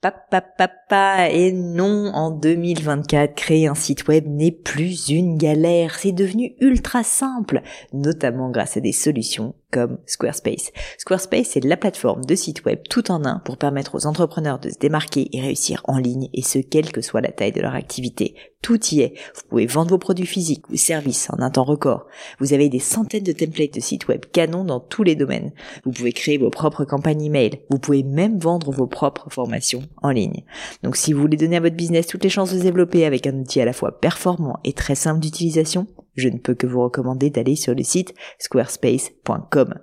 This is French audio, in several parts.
Papa, papa, et non, en 2024, créer un site web n'est plus une galère, c'est devenu ultra simple, notamment grâce à des solutions comme Squarespace. Squarespace, c'est la plateforme de site web tout en un pour permettre aux entrepreneurs de se démarquer et réussir en ligne, et ce, quelle que soit la taille de leur activité. Tout y est. Vous pouvez vendre vos produits physiques ou services en un temps record. Vous avez des centaines de templates de sites web canon dans tous les domaines. Vous pouvez créer vos propres campagnes email. Vous pouvez même vendre vos propres formations en ligne. Donc si vous voulez donner à votre business toutes les chances de se développer avec un outil à la fois performant et très simple d'utilisation, je ne peux que vous recommander d'aller sur le site squarespace.com.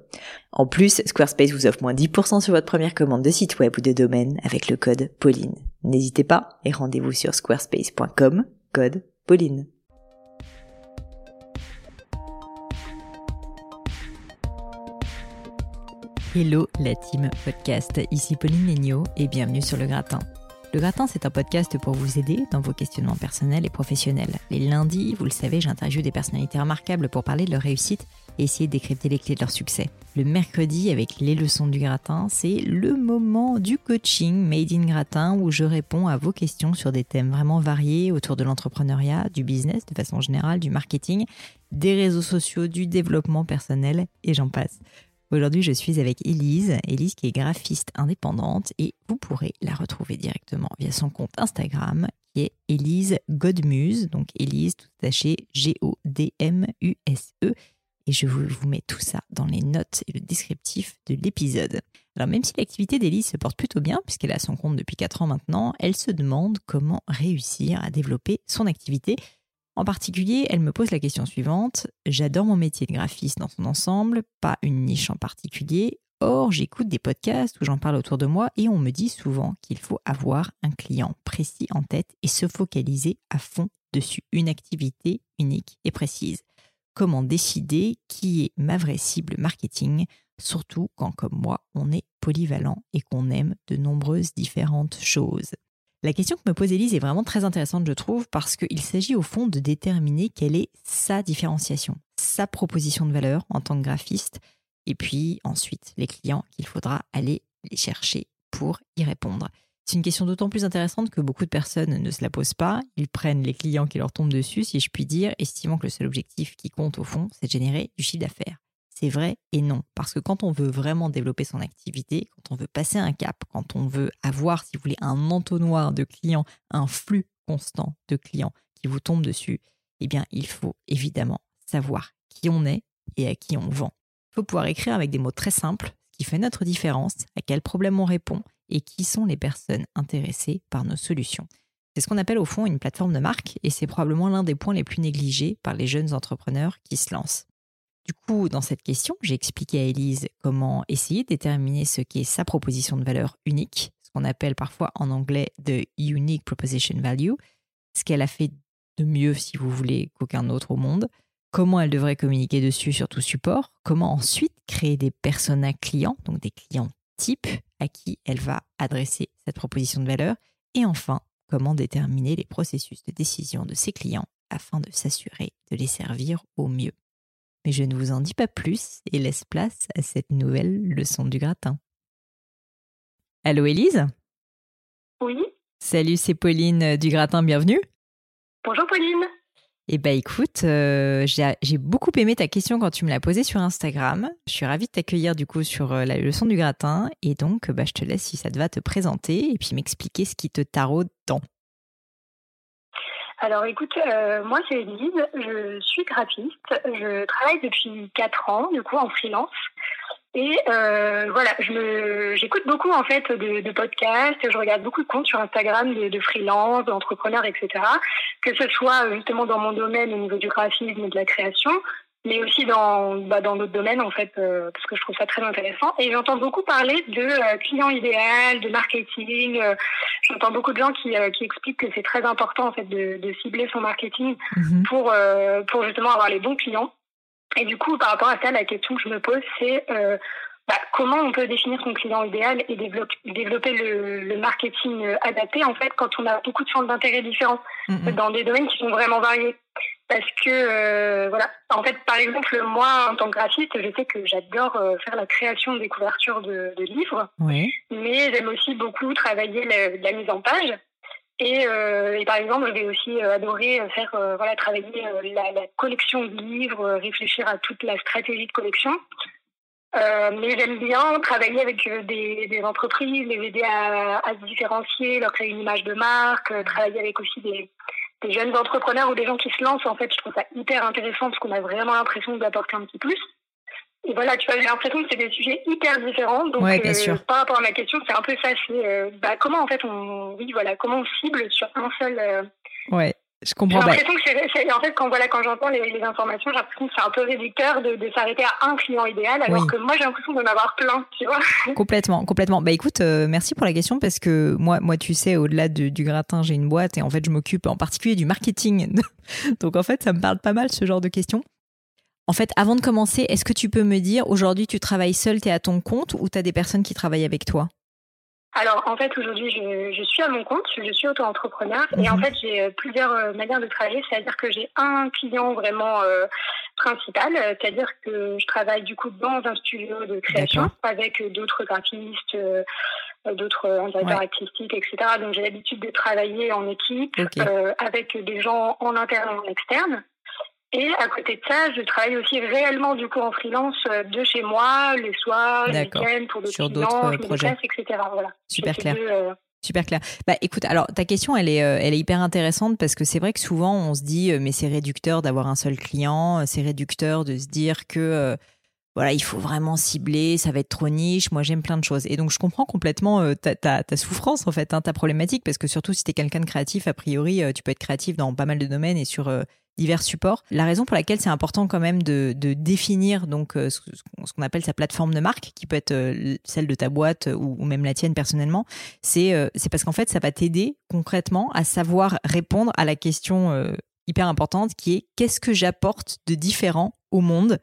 En plus, Squarespace vous offre moins 10% sur votre première commande de site web ou de domaine avec le code Pauline. N'hésitez pas et rendez-vous sur squarespace.com, code Pauline. Hello la team podcast, ici Pauline Legnaud et bienvenue sur Le Gratin. Le Gratin, c'est un podcast pour vous aider dans vos questionnements personnels et professionnels. Les lundis, vous le savez, j'interviewe des personnalités remarquables pour parler de leur réussite et essayer de décrypter les clés de leur succès. Le mercredi, avec les leçons du gratin, c'est le moment du coaching Made in Gratin où je réponds à vos questions sur des thèmes vraiment variés autour de l'entrepreneuriat, du business de façon générale, du marketing, des réseaux sociaux, du développement personnel et j'en passe. Aujourd'hui, je suis avec Elise, Elise qui est graphiste indépendante et vous pourrez la retrouver directement via son compte Instagram qui est Elise Godmuse, donc Elise tout attaché G-O-D-M-U-S-E. Et je vous mets tout ça dans les notes et le descriptif de l'épisode. Alors même si l'activité d'Elise se porte plutôt bien, puisqu'elle a son compte depuis 4 ans maintenant, elle se demande comment réussir à développer son activité en particulier, elle me pose la question suivante. J'adore mon métier de graphiste dans son ensemble, pas une niche en particulier. Or, j'écoute des podcasts où j'en parle autour de moi et on me dit souvent qu'il faut avoir un client précis en tête et se focaliser à fond dessus, une activité unique et précise. Comment décider qui est ma vraie cible marketing, surtout quand comme moi, on est polyvalent et qu'on aime de nombreuses différentes choses? La question que me pose Elise est vraiment très intéressante, je trouve, parce qu'il s'agit au fond de déterminer quelle est sa différenciation, sa proposition de valeur en tant que graphiste, et puis ensuite les clients qu'il faudra aller les chercher pour y répondre. C'est une question d'autant plus intéressante que beaucoup de personnes ne se la posent pas. Ils prennent les clients qui leur tombent dessus, si je puis dire, estimant que le seul objectif qui compte au fond, c'est de générer du chiffre d'affaires c'est vrai et non. Parce que quand on veut vraiment développer son activité, quand on veut passer un cap, quand on veut avoir, si vous voulez, un entonnoir de clients, un flux constant de clients qui vous tombent dessus, eh bien, il faut évidemment savoir qui on est et à qui on vend. Il faut pouvoir écrire avec des mots très simples ce qui fait notre différence, à quel problème on répond et qui sont les personnes intéressées par nos solutions. C'est ce qu'on appelle au fond une plateforme de marque et c'est probablement l'un des points les plus négligés par les jeunes entrepreneurs qui se lancent. Du coup, dans cette question, j'ai expliqué à Elise comment essayer de déterminer ce qu'est sa proposition de valeur unique, ce qu'on appelle parfois en anglais the unique proposition value, ce qu'elle a fait de mieux, si vous voulez, qu'aucun autre au monde, comment elle devrait communiquer dessus sur tout support, comment ensuite créer des personas clients, donc des clients types à qui elle va adresser cette proposition de valeur, et enfin, comment déterminer les processus de décision de ses clients afin de s'assurer de les servir au mieux. Mais je ne vous en dis pas plus et laisse place à cette nouvelle leçon du gratin. Allô Élise? Oui? Salut, c'est Pauline euh, du gratin, bienvenue. Bonjour Pauline. Eh bien écoute, euh, j'ai beaucoup aimé ta question quand tu me l'as posée sur Instagram. Je suis ravie de t'accueillir du coup sur euh, la leçon du gratin et donc bah, je te laisse si ça te va te présenter et puis m'expliquer ce qui te taraude tant. Alors écoute, euh, moi c'est Elise, je suis graphiste, je travaille depuis 4 ans du coup en freelance. Et euh, voilà, j'écoute beaucoup en fait de, podcasts, je regarde beaucoup de comptes sur Instagram de, de freelance, d'entrepreneurs, etc. Que ce soit justement dans mon domaine au niveau du graphisme et de la création, mais aussi dans bah, dans d'autres domaines en fait euh, parce que je trouve ça très intéressant et j'entends beaucoup parler de euh, client idéal de marketing euh, j'entends beaucoup de gens qui, qui expliquent que c'est très important en fait de, de cibler son marketing mhm. pour pour justement avoir les bons clients et du coup par rapport à ça la question que je me pose c'est bah, comment on peut définir son client idéal et développer, développer le, le, marketing adapté en fait quand on a beaucoup de centres d'intérêt différents mhm. dans des domaines qui sont vraiment variés parce que euh, voilà. En fait par exemple moi en tant que graphiste je sais que j'adore euh, faire la création des couvertures de, de livres. Oui. mais j'aime aussi beaucoup travailler la, la mise en page. Et, euh, et, par exemple je vais aussi adorer faire voilà travailler la, la, collection de livres réfléchir à toute la stratégie de collection. Mais j'aime bien travailler avec des, des, entreprises les aider à, à, se différencier leur créer une image de marque travailler avec aussi des des jeunes entrepreneurs ou des gens qui se lancent, en fait, je trouve ça hyper intéressant parce qu'on a vraiment l'impression d'apporter un petit plus. Et voilà, tu vois, j'ai l'impression que c'est des sujets hyper différents. Donc, ouais, bien sûr. par rapport à ma question, c'est un peu ça. C'est euh, bah, comment, en fait, on, oui, voilà, comment on cible sur un seul. Euh, ouais. Je comprends. J'ai l'impression que c'est, en fait, quand voilà, quand j'entends les, les informations, j'ai l'impression que c'est un peu réducteur de, de s'arrêter à un client idéal, alors oui. que moi, j'ai l'impression d'en avoir plein, tu vois. Complètement, complètement. Bah écoute, euh, merci pour la question parce que moi, moi, tu sais, au-delà du, du gratin, j'ai une boîte et en fait, je m'occupe en particulier du marketing. Donc en fait, ça me parle pas mal ce genre de questions. En fait, avant de commencer, est-ce que tu peux me dire, aujourd'hui, tu travailles seul, tu es à ton compte ou tu as des personnes qui travaillent avec toi? Alors en fait aujourd'hui je, je, suis à mon compte, je suis auto-entrepreneur mmh. et en fait j'ai plusieurs manières de travailler, c'est-à-dire que j'ai un client vraiment euh, principal, c'est-à-dire que je travaille du coup dans un studio de création avec d'autres graphistes, euh, d'autres directeurs ouais. artistiques, etc. Donc j'ai l'habitude de travailler en équipe okay. euh, avec des gens en interne et en externe. Et à côté de ça, je travaille aussi réellement du coup en freelance de chez moi, les soirs, les week-ends, pour d'autres clients, euh, projets, etc. Voilà. Super clair. Deux, euh... Super clair. Bah écoute, alors ta question, elle est, euh, elle est hyper intéressante parce que c'est vrai que souvent on se dit, euh, mais c'est réducteur d'avoir un seul client, c'est réducteur de se dire que euh, voilà, il faut vraiment cibler, ça va être trop niche. Moi, j'aime plein de choses. Et donc, je comprends complètement euh, ta, souffrance, en fait, hein, ta problématique, parce que surtout si tu es quelqu'un de créatif, a priori, euh, tu peux être créatif dans pas mal de domaines et sur euh, divers supports. La raison pour laquelle c'est important quand même de, définir donc ce, qu'on appelle sa plateforme de marque, qui peut être celle de ta boîte ou, même la tienne personnellement, c'est parce qu'en fait, ça va t'aider concrètement à savoir répondre à la question hyper importante qui est qu'est-ce que j'apporte de différent au monde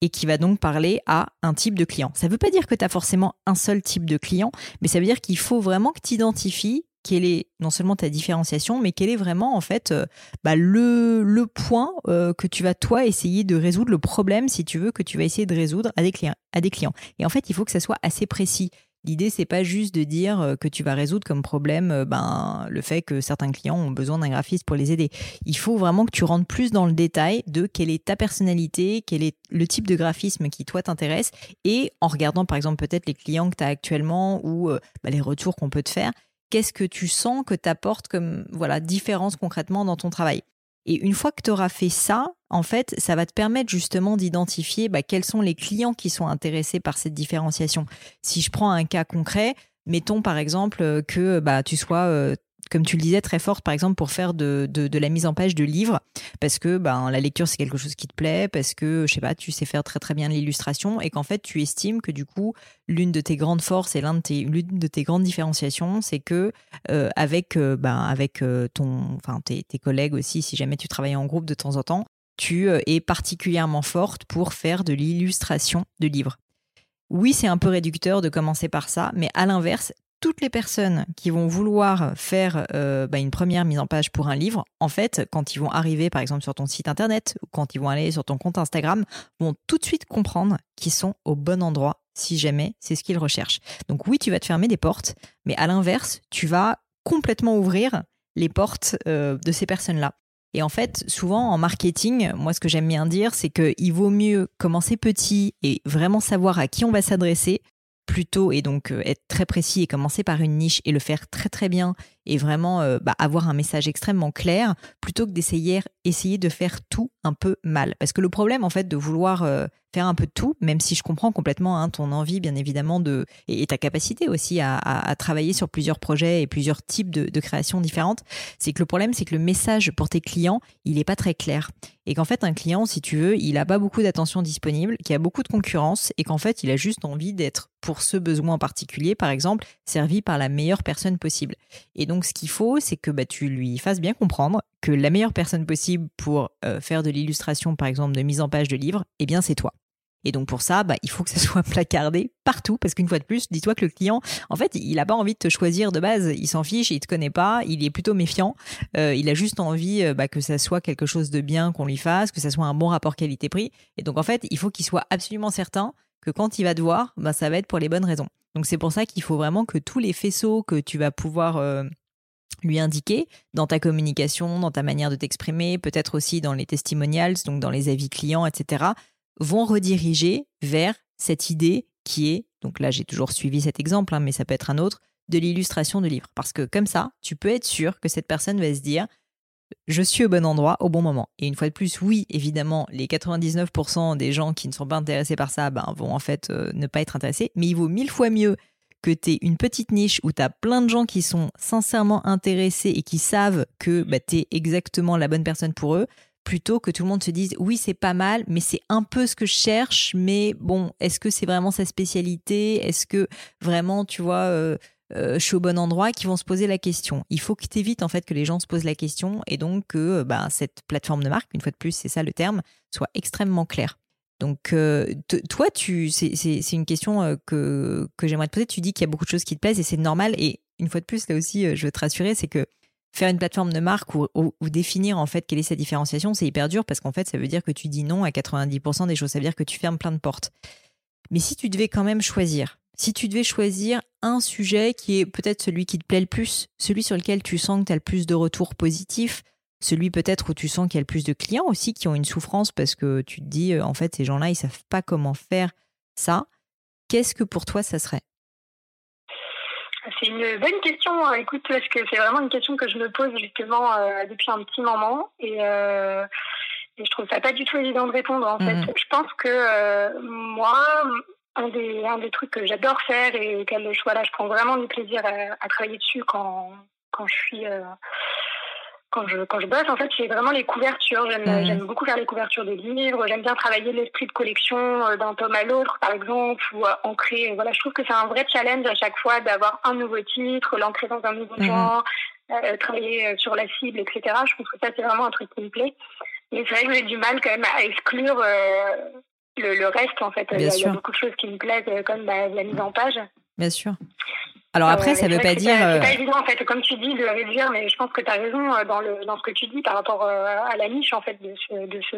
et qui va donc parler à un type de client. Ça ne veut pas dire que tu as forcément un seul type de client, mais ça veut dire qu'il faut vraiment que tu identifies quelle est non seulement ta différenciation, mais quel est vraiment en fait euh, bah, le, le point euh, que tu vas toi essayer de résoudre, le problème si tu veux que tu vas essayer de résoudre à des clients. À des clients. Et en fait, il faut que ça soit assez précis. L'idée, c'est pas juste de dire euh, que tu vas résoudre comme problème euh, ben, le fait que certains clients ont besoin d'un graphiste pour les aider. Il faut vraiment que tu rentres plus dans le détail de quelle est ta personnalité, quel est le type de graphisme qui toi t'intéresse et en regardant par exemple peut-être les clients que tu as actuellement ou euh, ben, les retours qu'on peut te faire, qu'est-ce que tu sens que tu comme voilà, différence concrètement dans ton travail? Et une fois que tu auras fait ça, en fait, ça va te permettre justement d'identifier bah, quels sont les clients qui sont intéressés par cette différenciation. Si je prends un cas concret, mettons par exemple que bah, tu sois euh, comme tu le disais, très forte, par exemple, pour faire de, de, la mise en page de livres, parce que ben, la lecture, c'est quelque chose qui te plaît, parce que, je sais pas, tu sais faire très très bien l'illustration, et qu'en fait, tu estimes que du coup, l'une de tes grandes forces et l'une de de tes grandes différenciations, c'est que euh, avec, euh, ben, avec euh, ton, tes, tes collègues aussi, si jamais tu travailles en groupe de temps en temps, tu es particulièrement forte pour faire de l'illustration de livres. Oui, c'est un peu réducteur de commencer par ça, mais à l'inverse, toutes les personnes qui vont vouloir faire euh, bah, une première mise en page pour un livre, en fait, quand ils vont arriver par exemple sur ton site internet ou quand ils vont aller sur ton compte Instagram, vont tout de suite comprendre qu'ils sont au bon endroit si jamais c'est ce qu'ils recherchent. Donc oui, tu vas te fermer des portes, mais à l'inverse, tu vas complètement ouvrir les portes euh, de ces personnes-là. Et en fait, souvent en marketing, moi ce que j'aime bien dire, c'est qu'il vaut mieux commencer petit et vraiment savoir à qui on va s'adresser plutôt et donc euh, être très précis et commencer par une niche et le faire très très bien et vraiment euh, bah, avoir un message extrêmement clair plutôt que d'essayer essayer de faire tout un peu mal. Parce que le problème en fait de vouloir euh, faire un peu de tout même si je comprends complètement hein, ton envie bien évidemment de et, ta capacité aussi à, travailler sur plusieurs projets et plusieurs types de, créations différentes c'est que le problème c'est que le message pour tes clients il est pas très clair. Et qu'en fait un client si tu veux il a pas beaucoup d'attention disponible qu'il y a beaucoup de concurrence et qu'en fait il a juste envie d'être pour ce besoin en particulier par exemple servi par la meilleure personne possible. Et donc, ce qu'il faut, c'est que bah, tu lui fasses bien comprendre que la meilleure personne possible pour euh, faire de l'illustration, par exemple, de mise en page de livres, eh bien, c'est toi. Et donc pour ça, bah, il faut que ça soit placardé partout, parce qu'une fois de plus, dis-toi que le client, en fait, il n'a pas envie de te choisir de base, il s'en fiche, il te connaît pas, il est plutôt méfiant, euh, il a juste envie euh, bah, que ça soit quelque chose de bien qu'on lui fasse, que ça soit un bon rapport qualité-prix. Et donc en fait, il faut qu'il soit absolument certain que quand il va te voir, ça va être pour les bonnes raisons. Donc c'est pour ça qu'il faut vraiment que tous les faisceaux que tu vas pouvoir lui indiquer dans ta communication, dans ta manière de t'exprimer, peut-être aussi dans les testimonials, donc dans les avis clients, etc., vont rediriger vers cette idée qui est, donc là j'ai toujours suivi cet exemple, hein, mais ça peut être un autre, de l'illustration de livre. Parce que comme ça, tu peux être sûr que cette personne va se dire, je suis au bon endroit au bon moment. Et une fois de plus, oui, évidemment, les 99% des gens qui ne sont pas intéressés par ça ben, vont en fait euh, ne pas être intéressés, mais il vaut mille fois mieux que tu es une petite niche où tu as plein de gens qui sont sincèrement intéressés et qui savent que bah, tu es exactement la bonne personne pour eux, plutôt que tout le monde se dise oui c'est pas mal mais c'est un peu ce que je cherche mais bon est-ce que c'est vraiment sa spécialité? Est-ce que vraiment tu vois euh, euh, je suis au bon endroit? Qui vont se poser la question. Il faut que tu évites en fait que les gens se posent la question et donc que bah, cette plateforme de marque une fois de plus c'est ça le terme soit extrêmement claire donc, euh, toi, tu, c'est une question euh, que, que j'aimerais te poser. Tu dis qu'il y a beaucoup de choses qui te plaisent et c'est normal. Et une fois de plus, là aussi, euh, je veux te rassurer, c'est que faire une plateforme de marque ou, définir en fait quelle est sa différenciation, c'est hyper dur parce qu'en fait, ça veut dire que tu dis non à 90% des choses. Ça veut dire que tu fermes plein de portes. Mais si tu devais quand même choisir, si tu devais choisir un sujet qui est peut-être celui qui te plaît le plus, celui sur lequel tu sens que tu as le plus de retours positifs, celui peut-être où tu sens qu'il y a le plus de clients aussi qui ont une souffrance parce que tu te dis, euh, en fait, ces gens-là, ils savent pas comment faire ça. Qu'est-ce que pour toi, ça serait? C'est une bonne question, hein. écoute, parce que c'est vraiment une question que je me pose justement euh, depuis un petit moment euh, et, je trouve ça pas du tout évident de répondre en fait. Mmh je pense que moi, un des, un des trucs que j'adore faire et auquel là, je prends vraiment du plaisir à, travailler dessus quand, quand je suis quand je, quand je bosse, en fait, c'est vraiment les couvertures. J'aime, mhm. j'aime beaucoup faire les couvertures des livres. J'aime bien travailler l'esprit de collection euh, d'un tome à l'autre, par exemple, ou euh, ancrer. Voilà, je trouve que c'est un vrai challenge à chaque fois d'avoir un nouveau titre, l'ancrer dans un nouveau mhm. genre, euh, travailler sur la cible, etc. Je trouve que ça, c'est vraiment un truc qui me plaît. Mais c'est vrai que j'ai du mal quand même à exclure le, le, reste, en fait. Il y, a, beaucoup de choses qui me plaisent, comme bah, la mise en page. Bien sûr. Alors après, ça ne veut pas dire. C'est pas euh, évident en fait, comme tu dis, de réduire, mais je pense que tu as raison euh, dans, le, dans ce que tu dis par rapport euh, à la niche en fait, de se, de se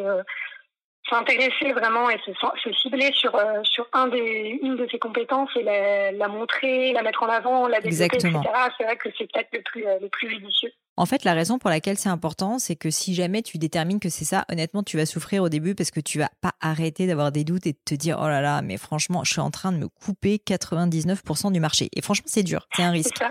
s'intéresser vraiment et se, se, cibler sur, sur un des, une de ses compétences et la, la montrer, la mettre en avant, la développer, etc. C'est vrai que c'est peut-être le plus, le plus judicieux. En fait, la raison pour laquelle c'est important, c'est que si jamais tu détermines que c'est ça, honnêtement, tu vas souffrir au début parce que tu vas pas arrêter d'avoir des doutes et de te dire oh là là, mais franchement, je suis en train de me couper 99% du marché. Et franchement, c'est dur, c'est un risque.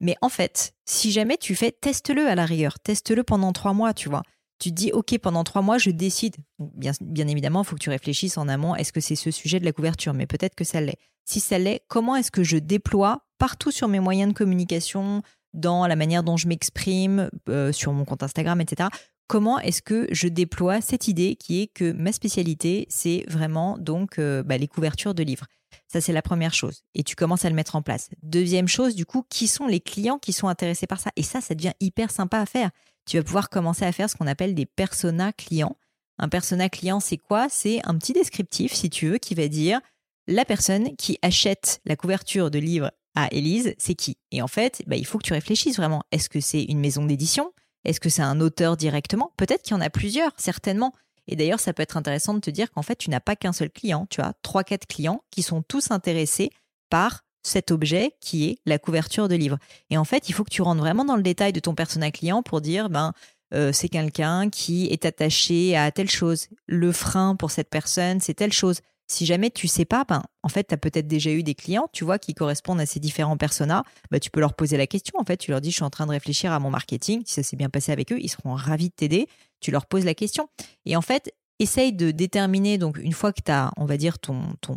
Mais en fait, si jamais tu fais, teste-le à la rigueur, teste-le pendant trois mois, tu vois. Tu te dis, OK, pendant trois mois, je décide. Bien, bien évidemment, il faut que tu réfléchisses en amont. Est-ce que c'est ce sujet de la couverture? Mais peut-être que ça l'est. Si ça l'est, comment est-ce que je déploie partout sur mes moyens de communication, dans la manière dont je m'exprime euh, sur mon compte Instagram, etc. Comment est-ce que je déploie cette idée qui est que ma spécialité, c'est vraiment donc euh, bah, les couvertures de livres? Ça, c'est la première chose. Et tu commences à le mettre en place. Deuxième chose, du coup, qui sont les clients qui sont intéressés par ça? Et ça, ça devient hyper sympa à faire. Tu vas pouvoir commencer à faire ce qu'on appelle des personas clients. Un persona client, c'est quoi? C'est un petit descriptif, si tu veux, qui va dire la personne qui achète la couverture de livre à Élise, c'est qui? Et en fait, bah, il faut que tu réfléchisses vraiment. Est-ce que c'est une maison d'édition? Est-ce que c'est un auteur directement? Peut-être qu'il y en a plusieurs, certainement. Et d'ailleurs, ça peut être intéressant de te dire qu'en fait, tu n'as pas qu'un seul client, tu as trois, quatre clients qui sont tous intéressés par cet objet qui est la couverture de livre. Et en fait, il faut que tu rentres vraiment dans le détail de ton persona client pour dire, ben, euh, c'est quelqu'un qui est attaché à telle chose. Le frein pour cette personne, c'est telle chose si jamais tu sais pas, ben, en fait, tu as peut-être déjà eu des clients, tu vois, qui correspondent à ces différents personas, ben, tu peux leur poser la question. En fait, tu leur dis, je suis en train de réfléchir à mon marketing. Si ça s'est bien passé avec eux, ils seront ravis de t'aider. Tu leur poses la question. Et en fait, essaye de déterminer, donc, une fois que tu as, on va dire, ton, ton,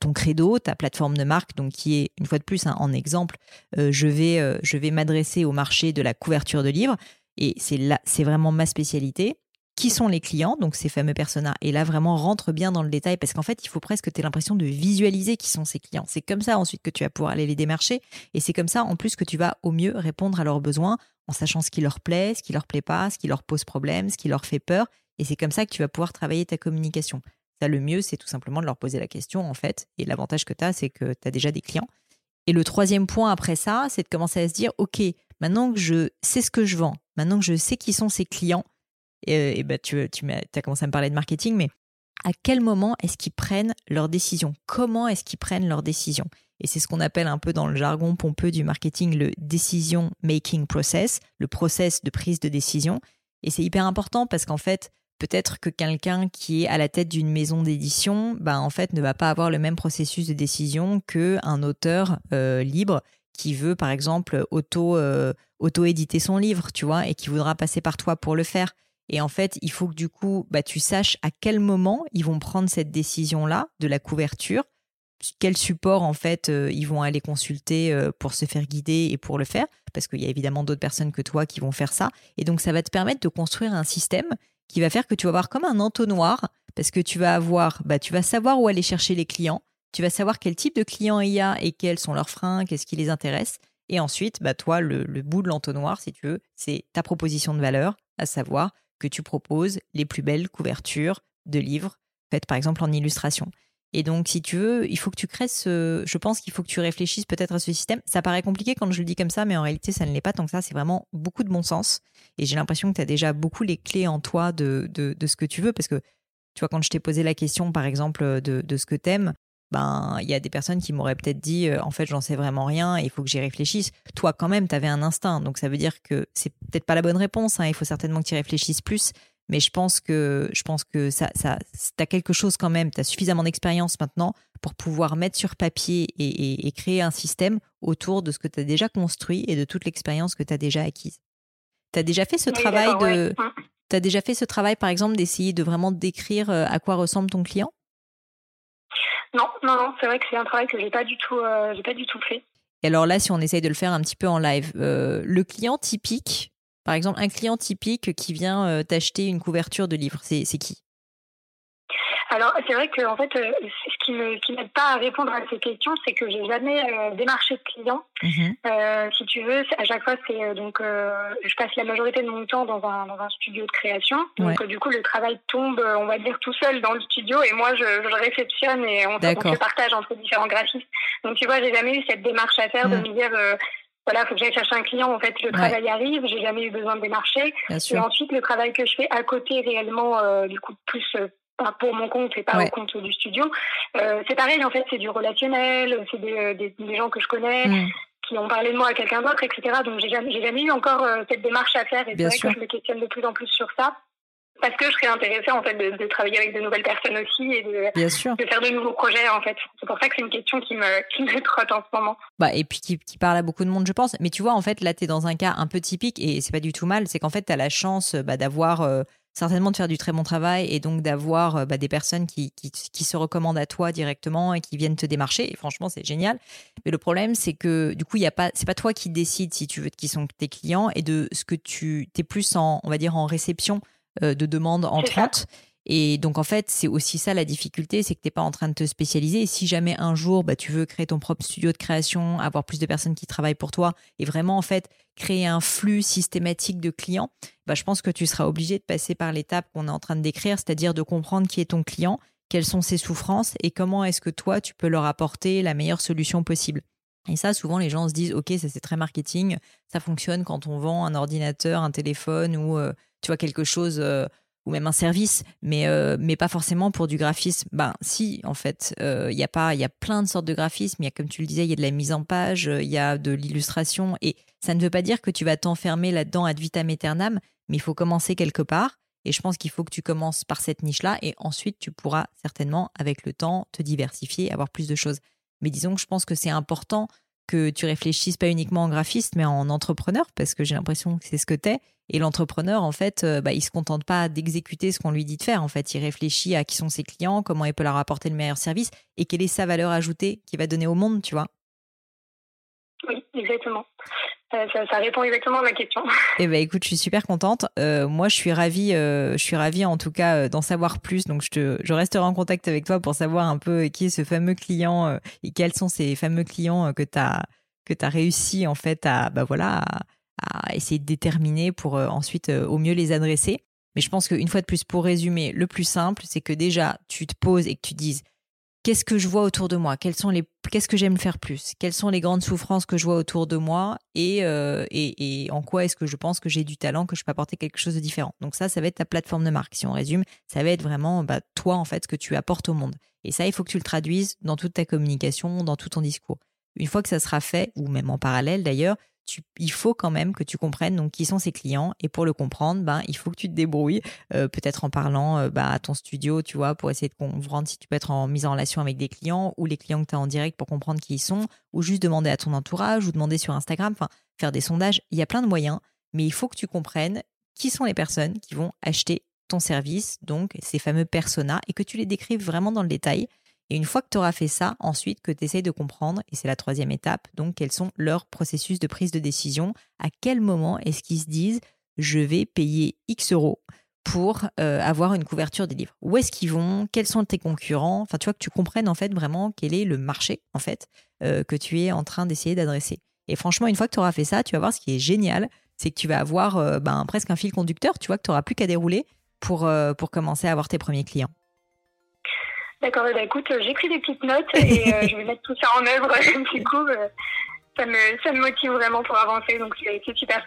ton credo, ta plateforme de marque, donc, qui est, une fois de plus, hein, en exemple, euh, je vais, euh, vais m'adresser au marché de la couverture de livres. Et c'est vraiment ma spécialité qui sont les clients, donc ces fameux personas. Et là, vraiment, rentre bien dans le détail parce qu'en fait, il faut presque que tu aies l'impression de visualiser qui sont ces clients. C'est comme ça ensuite que tu vas pouvoir aller les démarcher. Et c'est comme ça, en plus, que tu vas au mieux répondre à leurs besoins en sachant ce qui leur plaît, ce qui leur plaît pas, ce qui leur pose problème, ce qui leur fait peur. Et c'est comme ça que tu vas pouvoir travailler ta communication. Ça, le mieux, c'est tout simplement de leur poser la question, en fait. Et l'avantage que tu as, c'est que tu as déjà des clients. Et le troisième point après ça, c'est de commencer à se dire, OK, maintenant que je sais ce que je vends, maintenant que je sais qui sont ces clients, et, bah, tu, tu as commencé à me parler de marketing, mais à quel moment est-ce qu'ils prennent leurs décisions? Comment est-ce qu'ils prennent leurs décisions? Et c'est ce qu'on appelle un peu dans le jargon pompeux du marketing le decision making process, le process de prise de décision. Et c'est hyper important parce qu'en fait, peut-être que quelqu'un qui est à la tête d'une maison d'édition, bah, en fait, ne va pas avoir le même processus de décision qu'un auteur euh, libre qui veut, par exemple, auto, euh, auto-éditer son livre, tu vois, et qui voudra passer par toi pour le faire. Et en fait, il faut que du coup, bah, tu saches à quel moment ils vont prendre cette décision-là de la couverture, quel support en fait euh, ils vont aller consulter pour se faire guider et pour le faire, parce qu'il y a évidemment d'autres personnes que toi qui vont faire ça. Et donc, ça va te permettre de construire un système qui va faire que tu vas avoir comme un entonnoir parce que tu vas avoir, bah, tu vas savoir où aller chercher les clients, tu vas savoir quel type de clients il y a et quels sont leurs freins, qu'est-ce qui les intéresse. Et ensuite, bah, toi, le, bout de l'entonnoir, si tu veux, c'est ta proposition de valeur, à savoir que tu proposes les plus belles couvertures de livres faites par exemple en illustration. Et donc, si tu veux, il faut que tu crées ce. Je pense qu'il faut que tu réfléchisses peut-être à ce système. Ça paraît compliqué quand je le dis comme ça, mais en réalité, ça ne l'est pas tant que ça. C'est vraiment beaucoup de bon sens. Et j'ai l'impression que tu as déjà beaucoup les clés en toi de, de, ce que tu veux. Parce que, tu vois, quand je t'ai posé la question, par exemple, de, de ce que t'aimes, ben, il y a des personnes qui m'auraient peut-être dit, euh, en fait, j'en sais vraiment rien, il faut que j'y réfléchisse. Toi, quand même, tu avais un instinct. Donc, ça veut dire que c'est peut-être pas la bonne réponse. Hein. Il faut certainement que tu y réfléchisses plus mais je pense que je pense que ça, ça as quelque chose quand même, tu as suffisamment d'expérience maintenant pour pouvoir mettre sur papier et, créer un système autour de ce que tu as déjà construit et de toute l'expérience que tu as déjà acquise. Tu as déjà fait ce travail de Tu as déjà fait ce travail par exemple d'essayer de vraiment décrire euh, à quoi ressemble ton client? Non, non, non, c'est vrai que c'est un travail que j'ai pas du tout euh, j'ai pas du tout fait. Et alors là, si on essaye de le faire un petit peu en live, euh, le client typique, par exemple, un client typique qui vient euh, t'acheter une couverture de livre, c'est qui? Alors, c'est vrai que en fait, euh, ce qui ne qui m'aide pas à répondre à ces questions, c'est que j'ai jamais euh, démarché de client. Mhm. si tu veux, à chaque fois, c'est donc je passe la majorité de mon temps dans un dans un studio de création. Donc du coup, le travail tombe, on va dire tout seul dans le studio, et moi, je, je réceptionne et on, se partage entre différents graphistes. Donc tu vois, j'ai jamais eu cette démarche à faire de mm. me dire voilà, faut que j'aille chercher un client. En fait, le travail arrive, j'ai jamais eu besoin de démarcher. Et ensuite, le travail que je fais à côté réellement, euh, du coup, plus euh, pour mon compte et pas au compte du studio, euh, c'est pareil. En fait, c'est du relationnel, c'est des, des, gens que je connais. Mm. qui ont parlé de moi à quelqu'un d'autre, etc. Donc j'ai jamais, jamais eu encore cette démarche à faire et c'est vrai que je me questionne de plus en plus sur ça parce que je serais intéressée en fait de, travailler avec de nouvelles personnes aussi et de, de faire de nouveaux projets en fait. C'est pour ça que c'est une question qui me, qui me trotte en ce moment. Bah, et puis qui, qui, parle à beaucoup de monde je pense. Mais tu vois en fait là tu es dans un cas un peu typique et c'est pas du tout mal. C'est qu'en fait tu as la chance bah, d'avoir euh, certainement de faire du très bon travail et donc d'avoir euh, bah, des personnes qui, qui, qui, se recommandent à toi directement et qui viennent te démarcher. Et franchement c'est génial. Mais le problème c'est que du coup il y a pas c'est pas toi qui décides si tu veux qui sont tes clients et de ce que tu t'es plus en on va dire en réception euh, de demandes entrantes. Et donc en fait, c'est aussi ça la difficulté, c'est que tu n'es pas en train de te spécialiser. Et si jamais un jour, bah, tu veux créer ton propre studio de création, avoir plus de personnes qui travaillent pour toi, et vraiment en fait créer un flux systématique de clients, bah, je pense que tu seras obligé de passer par l'étape qu'on est en train de décrire, c'est-à-dire de comprendre qui est ton client, quelles sont ses souffrances et comment est-ce que toi, tu peux leur apporter la meilleure solution possible. Et ça, souvent, les gens se disent, OK, ça c'est très marketing, ça fonctionne quand on vend un ordinateur, un téléphone ou euh, tu vois, quelque chose euh, ou même un service, mais, euh, mais pas forcément pour du graphisme. Ben si, en fait, euh, il y a pas, y a plein de sortes de graphisme. Il y a, comme tu le disais, il y a de la mise en page, il y a de l'illustration, et ça ne veut pas dire que tu vas t'enfermer là-dedans ad vitam aeternam, mais il faut commencer quelque part. Et je pense qu'il faut que tu commences par cette niche-là, et ensuite tu pourras certainement, avec le temps, te diversifier, avoir plus de choses. Mais disons que je pense que c'est important que tu réfléchisses pas uniquement en graphiste, mais en entrepreneur, parce que j'ai l'impression que c'est ce que tu es. Et l'entrepreneur, en fait, euh, bah, il se contente pas d'exécuter ce qu'on lui dit de faire. En fait, il réfléchit à qui sont ses clients, comment il peut leur apporter le meilleur service et quelle est sa valeur ajoutée qu'il va donner au monde, tu vois. Oui, exactement. Euh, ça, répond exactement à ma question. Eh ben, écoute, je suis super contente. Euh, moi, je suis ravie, je suis ravie en tout cas d'en savoir plus. Donc, je, te, je resterai en contact avec toi pour savoir un peu qui est ce fameux client et quels sont ces fameux clients que tu as que tu as réussi en fait à bah voilà à essayer de déterminer pour euh, ensuite euh, au mieux les adresser. Mais je pense qu'une fois de plus, pour résumer, le plus simple, c'est que déjà, tu te poses et que tu dises qu'est-ce que je vois autour de moi? Qu'est-ce que j'aime faire plus? Quelles sont les grandes souffrances que je vois autour de moi? Et, euh, et, en quoi est-ce que je pense que j'ai du talent, que je peux apporter quelque chose de différent? Donc ça, ça va être ta plateforme de marque. Si on résume, ça va être vraiment bah, toi en fait ce que tu apportes au monde. Et ça, il faut que tu le traduises dans toute ta communication, dans tout ton discours. Une fois que ça sera fait, ou même en parallèle d'ailleurs, il faut quand même que tu comprennes donc qui sont ces clients et pour le comprendre, ben il faut que tu te débrouilles, euh, peut-être en parlant euh, bah, à ton studio, tu vois, pour essayer de comprendre si tu peux être en mise en relation avec des clients ou les clients que tu as en direct pour comprendre qui ils sont, ou juste demander à ton entourage ou demander sur Instagram, faire des sondages. Il y a plein de moyens, mais il faut que tu comprennes qui sont les personnes qui vont acheter ton service, donc ces fameux personas, et que tu les décrives vraiment dans le détail et une fois que tu auras fait ça, ensuite que tu essayes de comprendre, et c'est la troisième étape, donc quels sont leurs processus de prise de décision, à quel moment est-ce qu'ils se disent je vais payer X euros pour euh, avoir une couverture des livres? Où est-ce qu'ils vont? Quels sont tes concurrents? Enfin, tu vois que tu comprennes en fait vraiment quel est le marché en fait euh, que tu es en train d'essayer d'adresser. Et franchement, une fois que tu auras fait ça, tu vas voir ce qui est génial, c'est que tu vas avoir euh, ben, presque un fil conducteur. Tu vois que tu n'auras plus qu'à dérouler pour, pour commencer à avoir tes premiers clients. D'accord, bah écoute, euh, j'écris des petites notes et euh, je vais mettre tout ça en œuvre. du coup, euh, ça, me, ça me motive vraiment pour avancer, donc c'est super.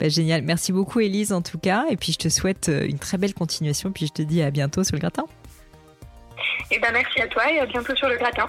Bah, génial, merci beaucoup Elise en tout cas, et puis je te souhaite une très belle continuation, puis je te dis à bientôt sur le gratin. Et eh ben merci à toi et à bientôt sur le gratin.